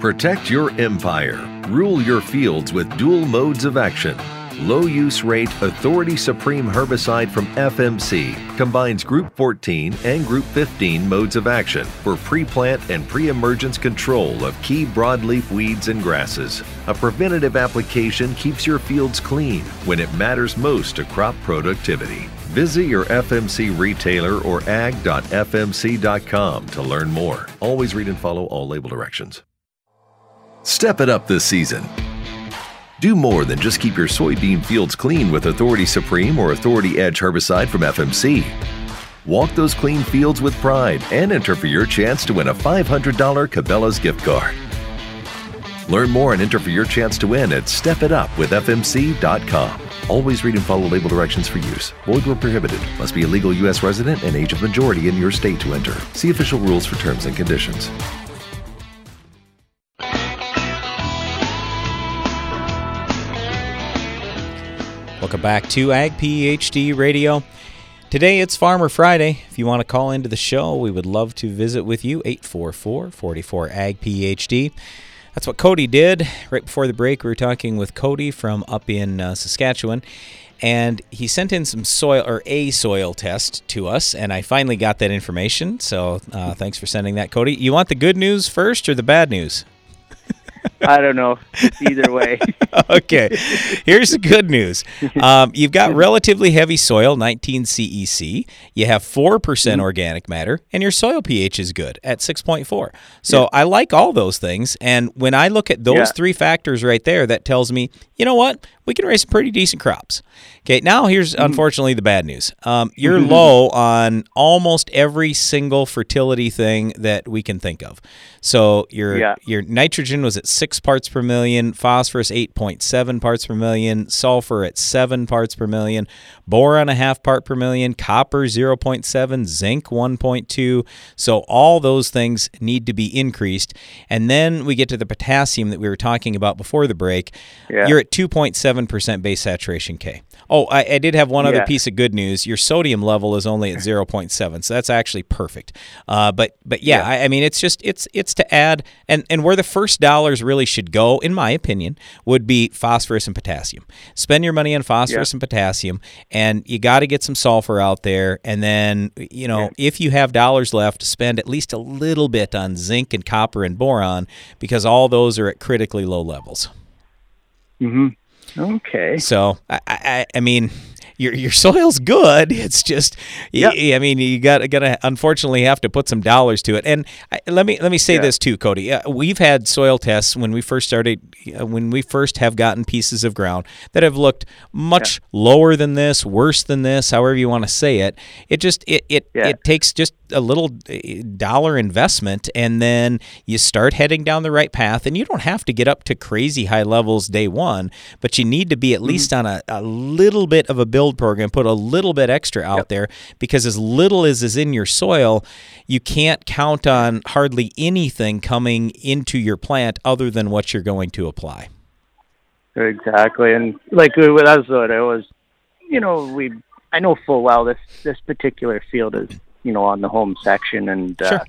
Protect your empire. Rule your fields with dual modes of action. Low use rate Authority Supreme herbicide from FMC combines Group 14 and Group 15 modes of action for pre plant and pre emergence control of key broadleaf weeds and grasses. A preventative application keeps your fields clean when it matters most to crop productivity. Visit your FMC retailer or ag.fmc.com to learn more. Always read and follow all label directions. Step it up this season. Do more than just keep your soybean fields clean with Authority Supreme or Authority Edge herbicide from FMC. Walk those clean fields with pride and enter for your chance to win a $500 Cabela's gift card. Learn more and enter for your chance to win at stepitupwithfmc.com. Always read and follow label directions for use. Void where prohibited. Must be a legal U.S. resident and age of majority in your state to enter. See official rules for terms and conditions. Welcome back to Ag PhD Radio. Today it's Farmer Friday. If you want to call into the show, we would love to visit with you. 844 44 Ag PhD. That's what Cody did. Right before the break, we were talking with Cody from up in uh, Saskatchewan, and he sent in some soil or a soil test to us, and I finally got that information. So uh, thanks for sending that, Cody. You want the good news first or the bad news? I don't know. Either way. okay. Here's the good news. Um, you've got relatively heavy soil, 19 CEC. You have 4% Mm-hmm. organic matter, and your soil pH is good at 6.4. So I like all those things. And when I look at those Yeah. three factors right there, that tells me, you know what? We can raise some pretty decent crops. Okay, now here's Mm-hmm. unfortunately the bad news. Um, you're low on almost every single fertility thing that we can think of. So your Yeah. your nitrogen was at six parts per million, phosphorus 8.7 parts per million, sulfur at seven parts per million, boron a half part per million, copper 0.7, zinc 1.2. So all those things need to be increased. And then we get to the potassium that we were talking about before the break. Yeah. You're at 2.7% base saturation K. Oh, I, I did have one other piece of good news. Your sodium level is only at 0.7, so that's actually perfect. Uh, but but yeah, I, I mean it's just it's it's to add and and where the first dollars really should go, in my opinion, would be phosphorus and potassium. Spend your money on phosphorus Yeah. and potassium, and you got to get some sulfur out there. And then you know if you have dollars left, spend at least a little bit on zinc and copper and boron because all those are at critically low levels. hmm Okay. So I, I, I mean, your your soil's good. It's just, y- I mean, you got gonna unfortunately have to put some dollars to it. And I, let me let me say Yeah. this too, Cody. Uh, we've had soil tests when we first started, uh, when we first have gotten pieces of ground that have looked much lower than this, worse than this, however you want to say it. It just it it, it takes just a little uh, dollar investment and then you start heading down the right path and you don't have to get up to crazy high levels day one but you need to be at least on a, a little bit of a build program put a little bit extra out there because as little as is in your soil you can't count on hardly anything coming into your plant other than what you're going to apply. Exactly, and like uh, that's what I was. You know, we I know full well this this particular field is you know on the home section, and uh,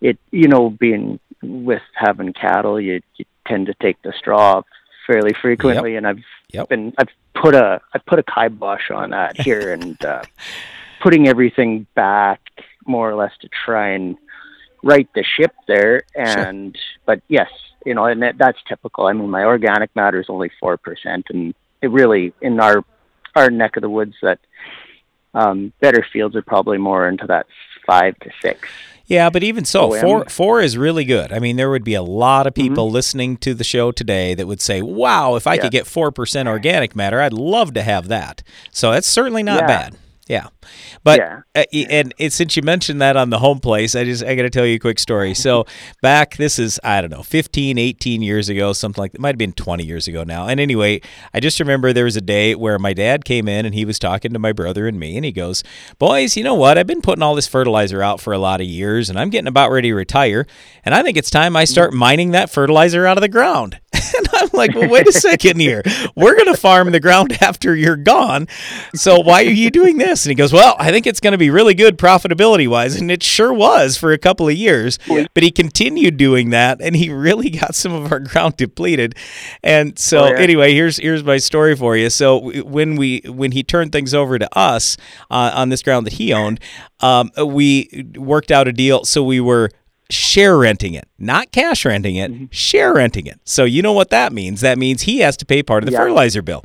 it you know being with having cattle, you, you tend to take the straw fairly frequently, and I've been I've put a I've put a kibosh on that here, and uh, putting everything back more or less to try and right the ship there. And but yes, you know, and that, that's typical. I mean, my organic matter is only four percent, and it really in our our neck of the woods that um, better fields are probably more into that five to six. Yeah, but even so, oh, OM. four four is really good. I mean, there would be a lot of mm-hmm. people listening to the show today that would say, "Wow, if I Yeah. could get four percent organic matter, I'd love to have that." So that's certainly not Yeah. bad. Yeah, but Yeah. uh, and it, since you mentioned that on the home place, I just I got to tell you a quick story. So back, this is I don't know, 15, 18 years ago, something like that. Might have been 20 years ago now. And anyway, I just remember there was a day where my dad came in and he was talking to my brother and me, and he goes, "Boys, you know what? I've been putting all this fertilizer out for a lot of years, and I'm getting about ready to retire, and I think it's time I start mining that fertilizer out of the ground." and I'm like, well, wait a second here. We're going to farm the ground after you're gone. So why are you doing this? And he goes, well, I think it's going to be really good profitability wise. And it sure was for a couple of years. But he continued doing that and he really got some of our ground depleted. And so Oh, yeah. anyway, here's here's my story for you. So when we when he turned things over to us uh, on this ground that he owned, um, we worked out a deal. So we were share renting it, not cash renting it, Mm-hmm. share renting it. So you know what that means? That means he has to pay part of the fertilizer bill.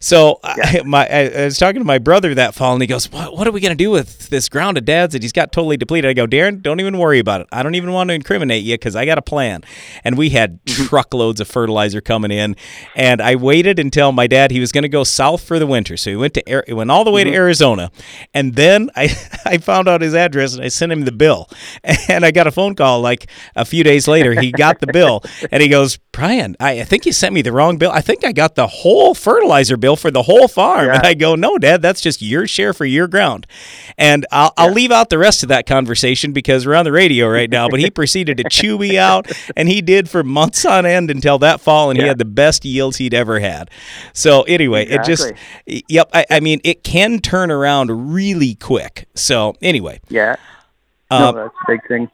So I, my I, I was talking to my brother that fall, and he goes, "What, what are we going to do with this ground of dad's that he's got totally depleted?" I go, "Darren, don't even worry about it. I don't even want to incriminate you because I got a plan." And we had Mm-hmm. truckloads of fertilizer coming in, and I waited until my dad he was going to go south for the winter, so he went to he went all the way Mm-hmm. to Arizona, and then I I found out his address and I sent him the bill, and I got a phone call like a few days later. He got the bill, and he goes, "Brian, I, I think you sent me the wrong bill. I think I got the whole fertilizer bill for the whole farm." And I go, "No, Dad, that's just your share for your ground," and I'll, I'll leave out the rest of that conversation because we're on the radio right now. But he proceeded to chew me out, and he did for months on end until that fall, and he had the best yields he'd ever had. So anyway, it just, yep. I, I mean, it can turn around really quick. So anyway, Yeah. Uh, no, that's a big thing.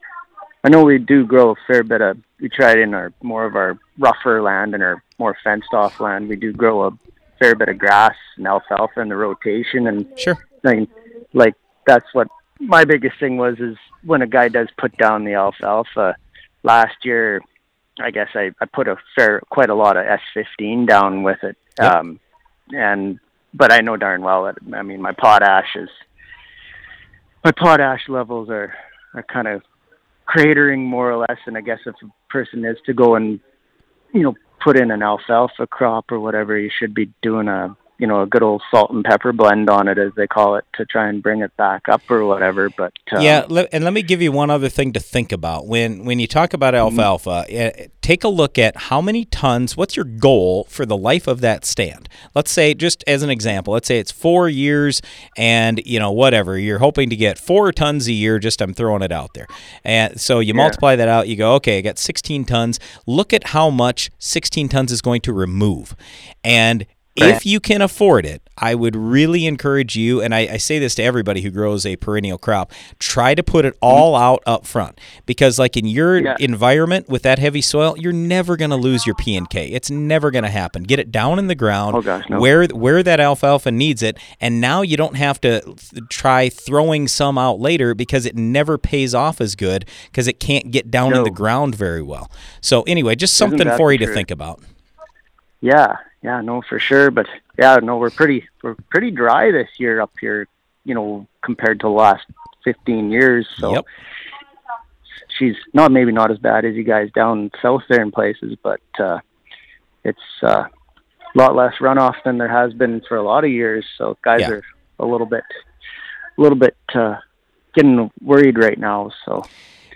I know we do grow a fair bit of. We try it in our more of our rougher land and our more fenced off land. We do grow a fair bit of grass and alfalfa in the rotation, and sure, like, like that's what my biggest thing was is when a guy does put down the alfalfa. Last year, I guess I, I put a fair quite a lot of S15 down with it, Yep. um, and but I know darn well that I mean my potash is my potash levels are are kind of cratering more or less. And I guess if a person is to go and you know put in an alfalfa crop or whatever, you should be doing a you know a good old salt and pepper blend on it as they call it to try and bring it back up or whatever. But um, yeah, and let me give you one other thing to think about when when you talk about alfalfa. eh, take a look at how many tons. What's your goal for the life of that stand? Let's say, just as an example, let's say it's four years, and you know whatever you're hoping to get four tons a year. Just I'm throwing it out there, and so you Yeah. multiply that out. You go, okay, I got 16 tons. Look at how much 16 tons is going to remove, and if you can afford it, I would really encourage you, and I, I say this to everybody who grows a perennial crop, try to put it all out up front. Because, like in your environment with that heavy soil, you're never going to lose your P and K. It's never going to happen. Get it down in the ground no. where where that alfalfa needs it, and now you don't have to th- try throwing some out later because it never pays off as good because it can't get down in the ground very well. So anyway, just something for you to think about. Yeah, yeah, no, for sure. But yeah, no, we're pretty we're pretty dry this year up here. You know, compared to the last fifteen years. So Yep. she's not maybe not as bad as you guys down south there in places, but uh, it's uh, a lot less runoff than there has been for a lot of years. So guys Yeah. are a little bit, a little bit uh, getting worried right now. So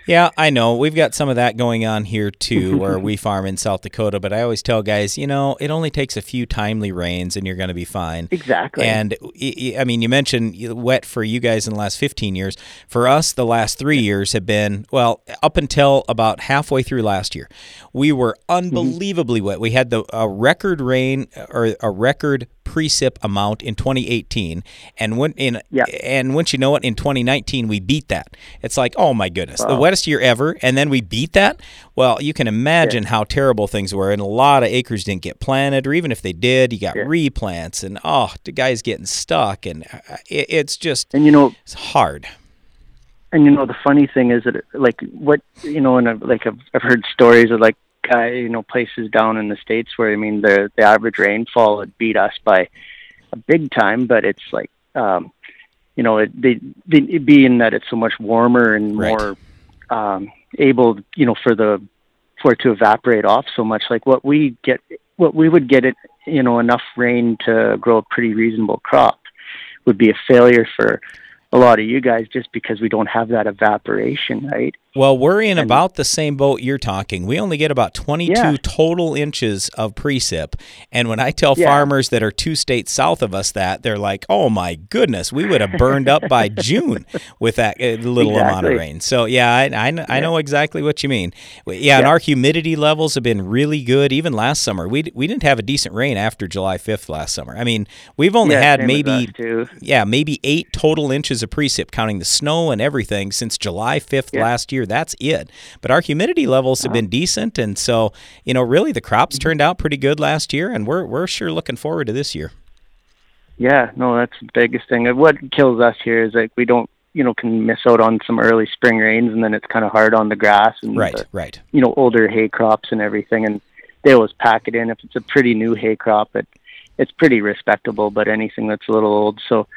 Yeah, I know. We've got some of that going on here too, where we farm in South Dakota. But I always tell guys, you know, it only takes a few timely rains and you're going to be fine. Exactly. And I mean, you mentioned wet for you guys in the last 15 years. For us, the last three years have been, well, up until about halfway through last year, we were mm-hmm. unbelievably wet. We had the a record rain or a record precip amount in 2018 and when in and once you know it in 2019 we beat that. It's like oh my goodness the wettest year ever and then we beat that? Well you can imagine how terrible things were and a lot of acres didn't get planted or even if they did you got replants and oh the guys getting stuck and uh, it, it's just and you know it's hard. And you know the funny thing is that like what you know and I've- like I've, I've heard stories of like you know places down in the states where I mean the the average rainfall would beat us by a big time but it's like um you know it they, they being that it's so much warmer and Right. more um able you know for the for it to evaporate off so much like what we get what we would get it you know enough rain to grow a pretty reasonable crop would be a failure for a lot of you guys just because we don't have that evaporation, right? Well, we're in about the same boat you're talking. We only get about 22 Yeah. total inches of precip. And when I tell Yeah. farmers that are two states south of us that, they're like, oh my goodness, we would have burned up by June with that uh, little amount of rain. So, yeah, I, I, kn- I Yeah. know exactly what you mean. Yeah, and our humidity levels have been really good. Even last summer, we, we didn't have a decent rain after July 5th last summer. I mean, we've only Yeah, had maybe yeah, maybe eight total inches of precip, counting the snow and everything, since July 5th Yeah. last year. That's it. But our humidity levels have been decent. And so, you know, really the crops mm-hmm. turned out pretty good last year. And we're, we're sure looking forward to this year. Yeah, no, that's the biggest thing. What kills us here is like we don't, you know, can miss out on some early spring rains, and then it's kind of hard on the grass and Right, the, right. you know, older hay crops and everything. And they always pack it in. If it's a pretty new hay crop, it it's pretty respectable. But anything that's a little old, so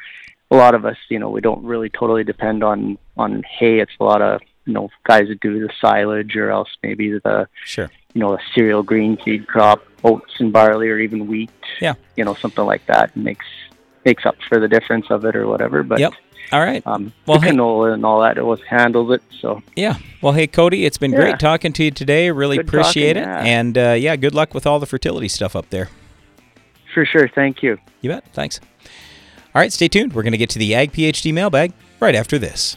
a lot of us, you know, we don't really totally depend on on hay. It's a lot of you know guys that do the silage or else maybe the Sure. you know a cereal green seed crop, oats and barley, or even wheat. Yeah. You know, something like that makes makes up for the difference of it or whatever. But Yep. All right. um, Well, hey- canola and all that, it was handled it. So Yeah. Well, hey, Cody, it's been Yeah. great talking to you today. Really Good appreciate talking, it. yeah. And uh, yeah, good luck with all the fertility stuff up there. for sure, thank you. You bet. Thanks. All right, stay tuned. We're going to get to the Ag PhD mailbag right after this.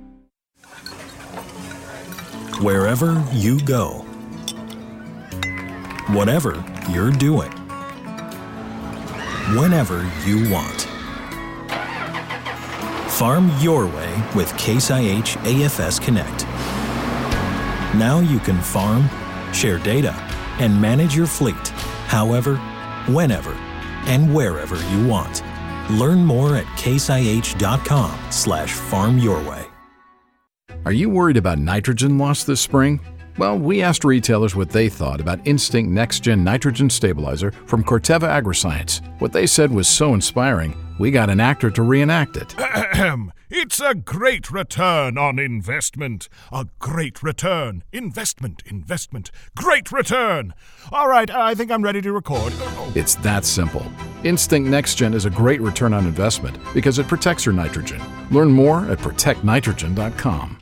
Wherever you go, whatever you're doing, whenever you want. Farm your way with Case IH AFS Connect. Now you can farm, share data, and manage your fleet however, whenever, and wherever you want. Learn more at caseih.com slash farm your way. Are you worried about nitrogen loss this spring? Well, we asked retailers what they thought about Instinct Next Gen Nitrogen Stabilizer from Corteva Agriscience. What they said was so inspiring, we got an actor to reenact it. Ahem. It's a great return on investment. A great return. Investment, investment. Great return. All right, I think I'm ready to record. It's that simple. Instinct Next Gen is a great return on investment because it protects your nitrogen. Learn more at protectnitrogen.com.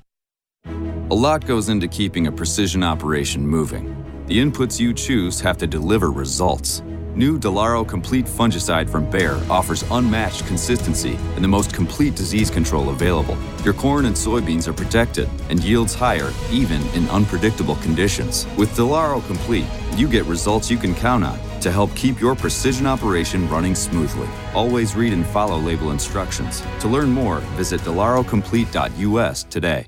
A lot goes into keeping a precision operation moving. The inputs you choose have to deliver results. New Delaro Complete Fungicide from Bayer offers unmatched consistency and the most complete disease control available. Your corn and soybeans are protected and yields higher even in unpredictable conditions. With Delaro Complete, you get results you can count on to help keep your precision operation running smoothly. Always read and follow label instructions. To learn more, visit delarocomplete.us today.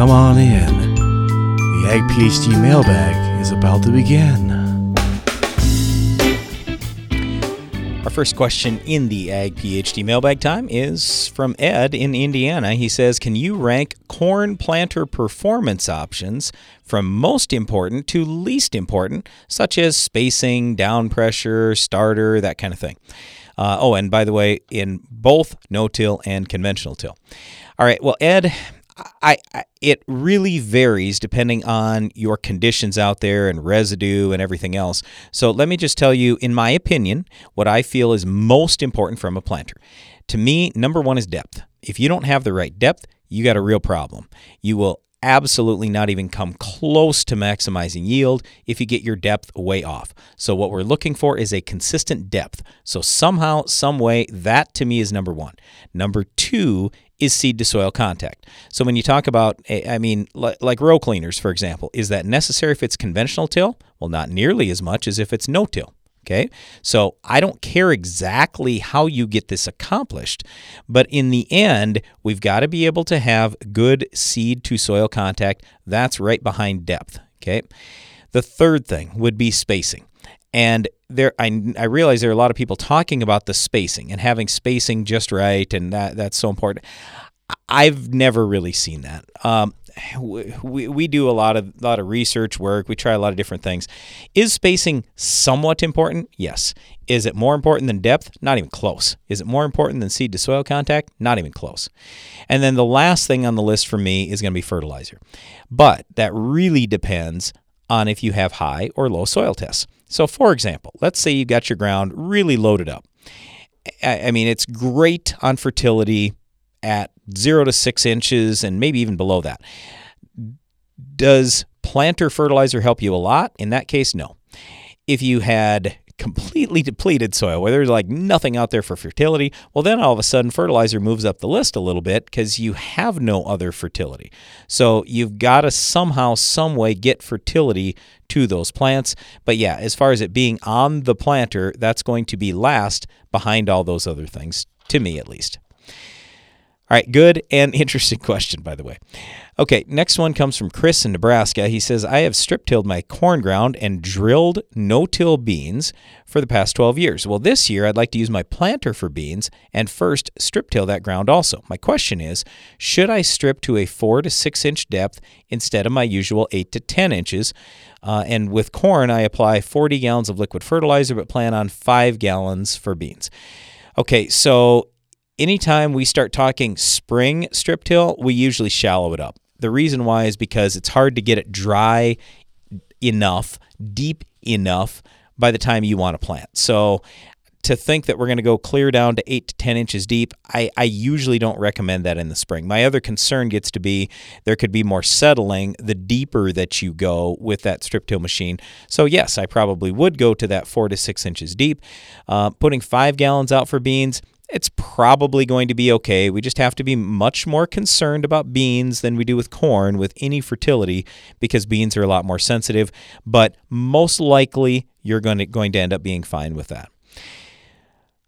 Come on in. The Ag PhD mailbag is about to begin. Our first question in the Ag PhD mailbag time is from Ed in Indiana. He says, Can you rank corn planter performance options from most important to least important, such as spacing, down pressure, starter, that kind of thing? Uh, oh, and by the way, in both no till and conventional till. All right, well, Ed, I, I, it really varies depending on your conditions out there and residue and everything else. So let me just tell you, in my opinion, what I feel is most important from a planter. To me, number one is depth. If you don't have the right depth, you got a real problem. You will absolutely not even come close to maximizing yield if you get your depth way off. So what we're looking for is a consistent depth. So somehow, some way, that to me is number one. Number two is seed to soil contact. So when you talk about, eh, I mean, like row cleaners, for example, is that necessary if it's conventional till? Well, not nearly as much as if it's no till. Okay, so I don't care exactly how you get this accomplished, but in the end, we've got to be able to have good seed to soil contact. That's right behind depth. Okay, the third thing would be spacing. And there, I, I realize there are a lot of people talking about the spacing and having spacing just right, and that that's so important. I've never really seen that. Um, we, we do a lot of lot of research work. We try a lot of different things. Is spacing somewhat important? Yes. Is it more important than depth? Not even close. Is it more important than seed to soil contact? Not even close. And then the last thing on the list for me is going to be fertilizer. But that really depends on if you have high or low soil tests. So, for example, let's say you've got your ground really loaded up. I mean, it's great on fertility at zero to six inches and maybe even below that. Does planter fertilizer help you a lot? In that case, no. If you had completely depleted soil where there's like nothing out there for fertility, well, then all of a sudden fertilizer moves up the list a little bit because you have no other fertility. So you've got to somehow, some way get fertility to those plants. But yeah, as far as it being on the planter, that's going to be last behind all those other things, to me at least. All right, good and interesting question, by the way. Okay, next one comes from Chris in Nebraska. He says, I have strip tilled my corn ground and drilled no till beans for the past 12 years. Well, this year I'd like to use my planter for beans and first strip till that ground also. My question is, should I strip to a 4 to 6 inch depth instead of my usual 8 to 10 inches? Uh, and with corn, I apply 40 gallons of liquid fertilizer, but plan on 5 gallons for beans. Okay, so anytime we start talking spring strip till, we usually shallow it up. The reason why is because it's hard to get it dry enough, deep enough by the time you want to plant. So to think that we're going to go clear down to eight to 10 inches deep, I, I usually don't recommend that in the spring. My other concern gets to be there could be more settling the deeper that you go with that strip till machine. So, yes, I probably would go to that four to six inches deep. Uh, putting five gallons out for beans, it's probably going to be okay. We just have to be much more concerned about beans than we do with corn with any fertility because beans are a lot more sensitive, but most likely you're going to, going to end up being fine with that.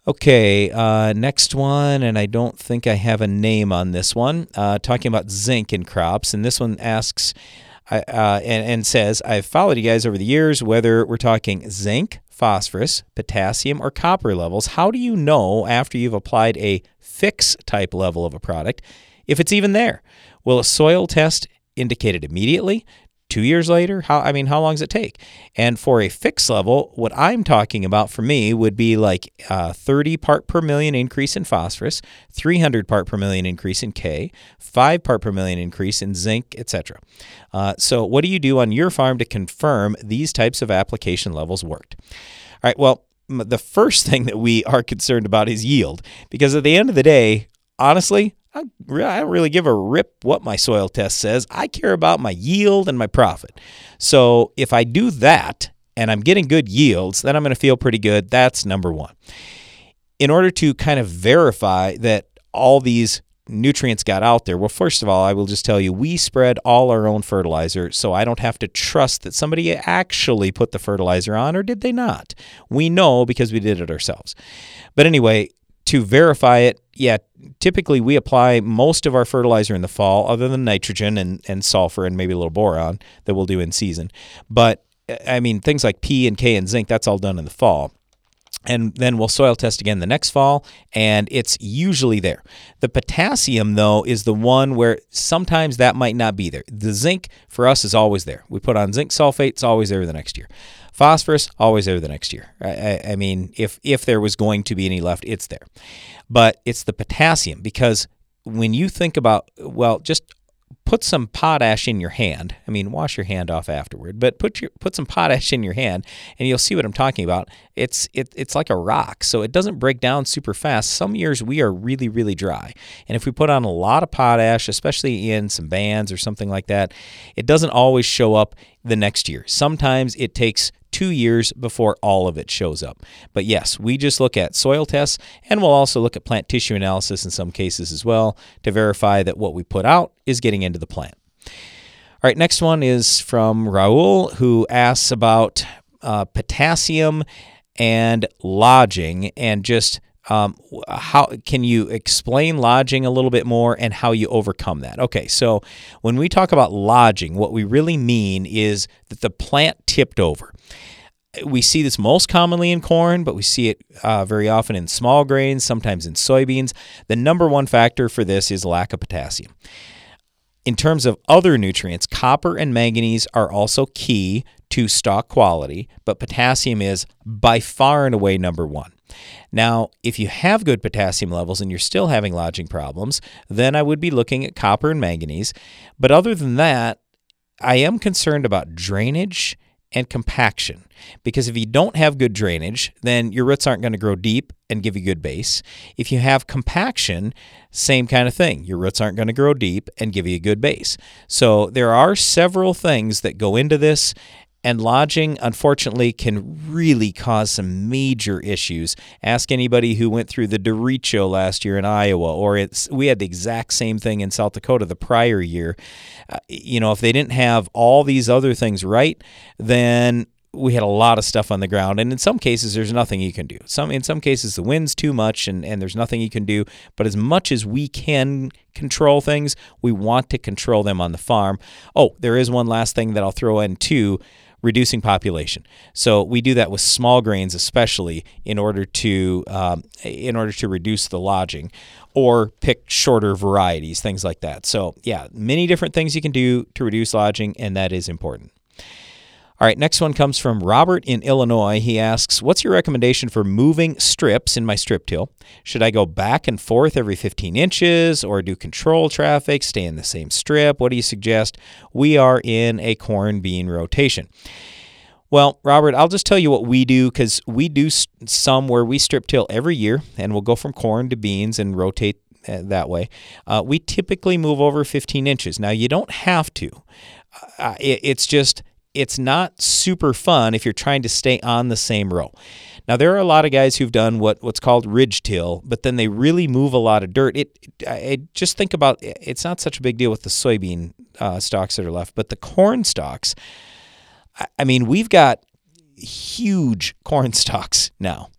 Okay, uh, next one, and I don't think I have a name on this one. Uh, talking about zinc in crops, and this one asks uh, and, and says, I've followed you guys over the years, whether we're talking zinc, phosphorus, potassium, or copper levels, how do you know after you've applied a fix type level of a product if it's even there? Will a soil test indicate it immediately? Two years later how i mean how long does it take? And for a fixed level what i'm talking about for me would be like uh, 30 part per million increase in phosphorus 300 part per million increase in k 5 part per million increase in zinc etc uh, so what do you do on your farm to confirm these types of application levels worked? All right well the first thing that we are concerned about is yield because at the end of the day honestly I don't really give a rip what my soil test says. I care about my yield and my profit. So if I do that and I'm getting good yields, then I'm going to feel pretty good. That's number one. In order to kind of verify that all these nutrients got out there, well, first of all, I will just tell you we spread all our own fertilizer, so I don't have to trust that somebody actually put the fertilizer on or did they not. We know because we did it ourselves. But anyway, to verify it, yeah, typically we apply most of our fertilizer in the fall, other than nitrogen and, and sulfur and maybe a little boron that we'll do in season. But I mean, things like P and K and zinc, that's all done in the fall. and then we'll soil test again the next fall and it's usually there the potassium though is the one where sometimes that might not be there the zinc for us is always there we put on zinc sulfate it's always there the next year phosphorus always there the next year I, I, mean if if there was going to be any left it's there but it's the potassium because when you think about well just put some potash in your hand. I mean, wash your hand off afterward, but put your put some potash in your hand, and you'll see what I'm talking about. It's it, it's like a rock, so it doesn't break down super fast. Some years we are really really dry, and if we put on a lot of potash, especially in some bands or something like that, it doesn't always show up the next year. Sometimes it takes two years before all of it shows up. But yes, we just look at soil tests and we'll also look at plant tissue analysis in some cases as well to verify that what we put out is getting into the plant. All right, next one is from Raul who asks about uh, potassium and lodging and just um, how can you explain lodging a little bit more and how you overcome that? Okay, so when we talk about lodging, what we really mean is that the plant tipped over. We see this most commonly in corn, but we see it uh, very often in small grains, sometimes in soybeans. The number one factor for this is lack of potassium. In terms of other nutrients, copper and manganese are also key to stalk quality, but potassium is by far and away number one. Now, if you have good potassium levels and you're still having lodging problems, then I would be looking at copper and manganese. But other than that, I am concerned about drainage and compaction because if you don't have good drainage, then your roots aren't going to grow deep and give you good base. If you have compaction, same kind of thing. Your roots aren't going to grow deep and give you a good base. So there are several things that go into this and lodging, unfortunately, can really cause some major issues. Ask anybody who went through the derecho last year in Iowa, or it's we had the exact same thing in South Dakota the prior year. Uh, you know, if they didn't have all these other things right, then we had a lot of stuff on the ground. And in some cases there's nothing you can do. Some in some cases the wind's too much and, and there's nothing you can do. But as much as we can control things we want to control them on the farm. Oh there is one last thing that i'll throw in too reducing population. So we do that with small grains, especially in order to um, in order to reduce the lodging, or pick shorter varieties, things like that. So yeah, many different things you can do to reduce lodging, and that is important. All right, next one comes from Robert in Illinois. He asks, What's your recommendation for moving strips in my strip till? Should I go back and forth every 15 inches or do control traffic, stay in the same strip? What do you suggest? We are in a corn bean rotation. Well, Robert, I'll just tell you what we do because we do some where we strip till every year and we'll go from corn to beans and rotate uh, that way. Uh, we typically move over 15 inches. Now, you don't have to, uh, it, it's just it's not super fun if you're trying to stay on the same row. Now there are a lot of guys who've done what what's called ridge till, but then they really move a lot of dirt. It, I just think about it's not such a big deal with the soybean uh, stalks that are left, but the corn stalks. I mean, we've got huge corn stalks now.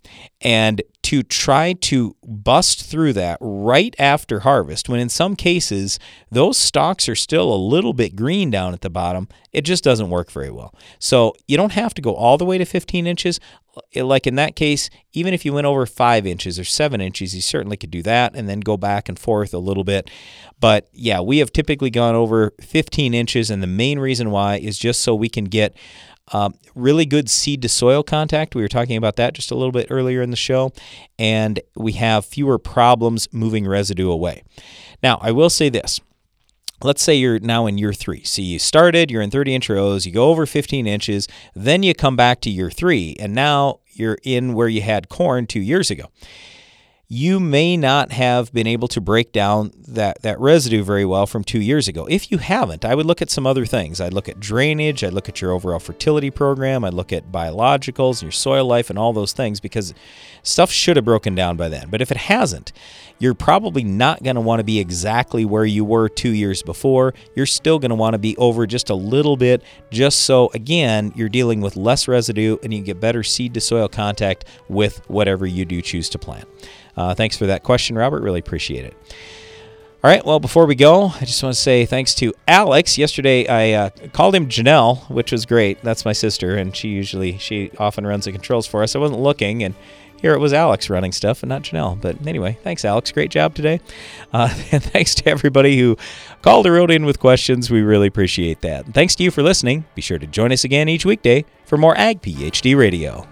And to try to bust through that right after harvest, when in some cases those stalks are still a little bit green down at the bottom, it just doesn't work very well. So you don't have to go all the way to 15 inches. Like in that case, even if you went over five inches or seven inches, you certainly could do that and then go back and forth a little bit. But yeah, we have typically gone over 15 inches, and the main reason why is just so we can get um, really good seed to soil contact. We were talking about that just a little bit earlier in the show. And we have fewer problems moving residue away. Now, I will say this. Let's say you're now in year three. So you started, you're in 30 inch rows, you go over 15 inches, then you come back to year three, and now you're in where you had corn two years ago you may not have been able to break down that, that residue very well from two years ago. If you haven't, I would look at some other things. I'd look at drainage, I'd look at your overall fertility program, I'd look at biologicals, your soil life, and all those things because stuff should have broken down by then. But if it hasn't, you're probably not going to want to be exactly where you were two years before. You're still going to want to be over just a little bit, just so, again, you're dealing with less residue and you get better seed to soil contact with whatever you do choose to plant. Uh, thanks for that question, Robert. Really appreciate it. All right. Well, before we go, I just want to say thanks to Alex. Yesterday, I uh, called him Janelle, which was great. That's my sister, and she usually she often runs the controls for us. I wasn't looking, and here it was Alex running stuff and not Janelle. But anyway, thanks, Alex. Great job today. Uh, and thanks to everybody who called or wrote in with questions. We really appreciate that. And thanks to you for listening. Be sure to join us again each weekday for more Ag PhD Radio.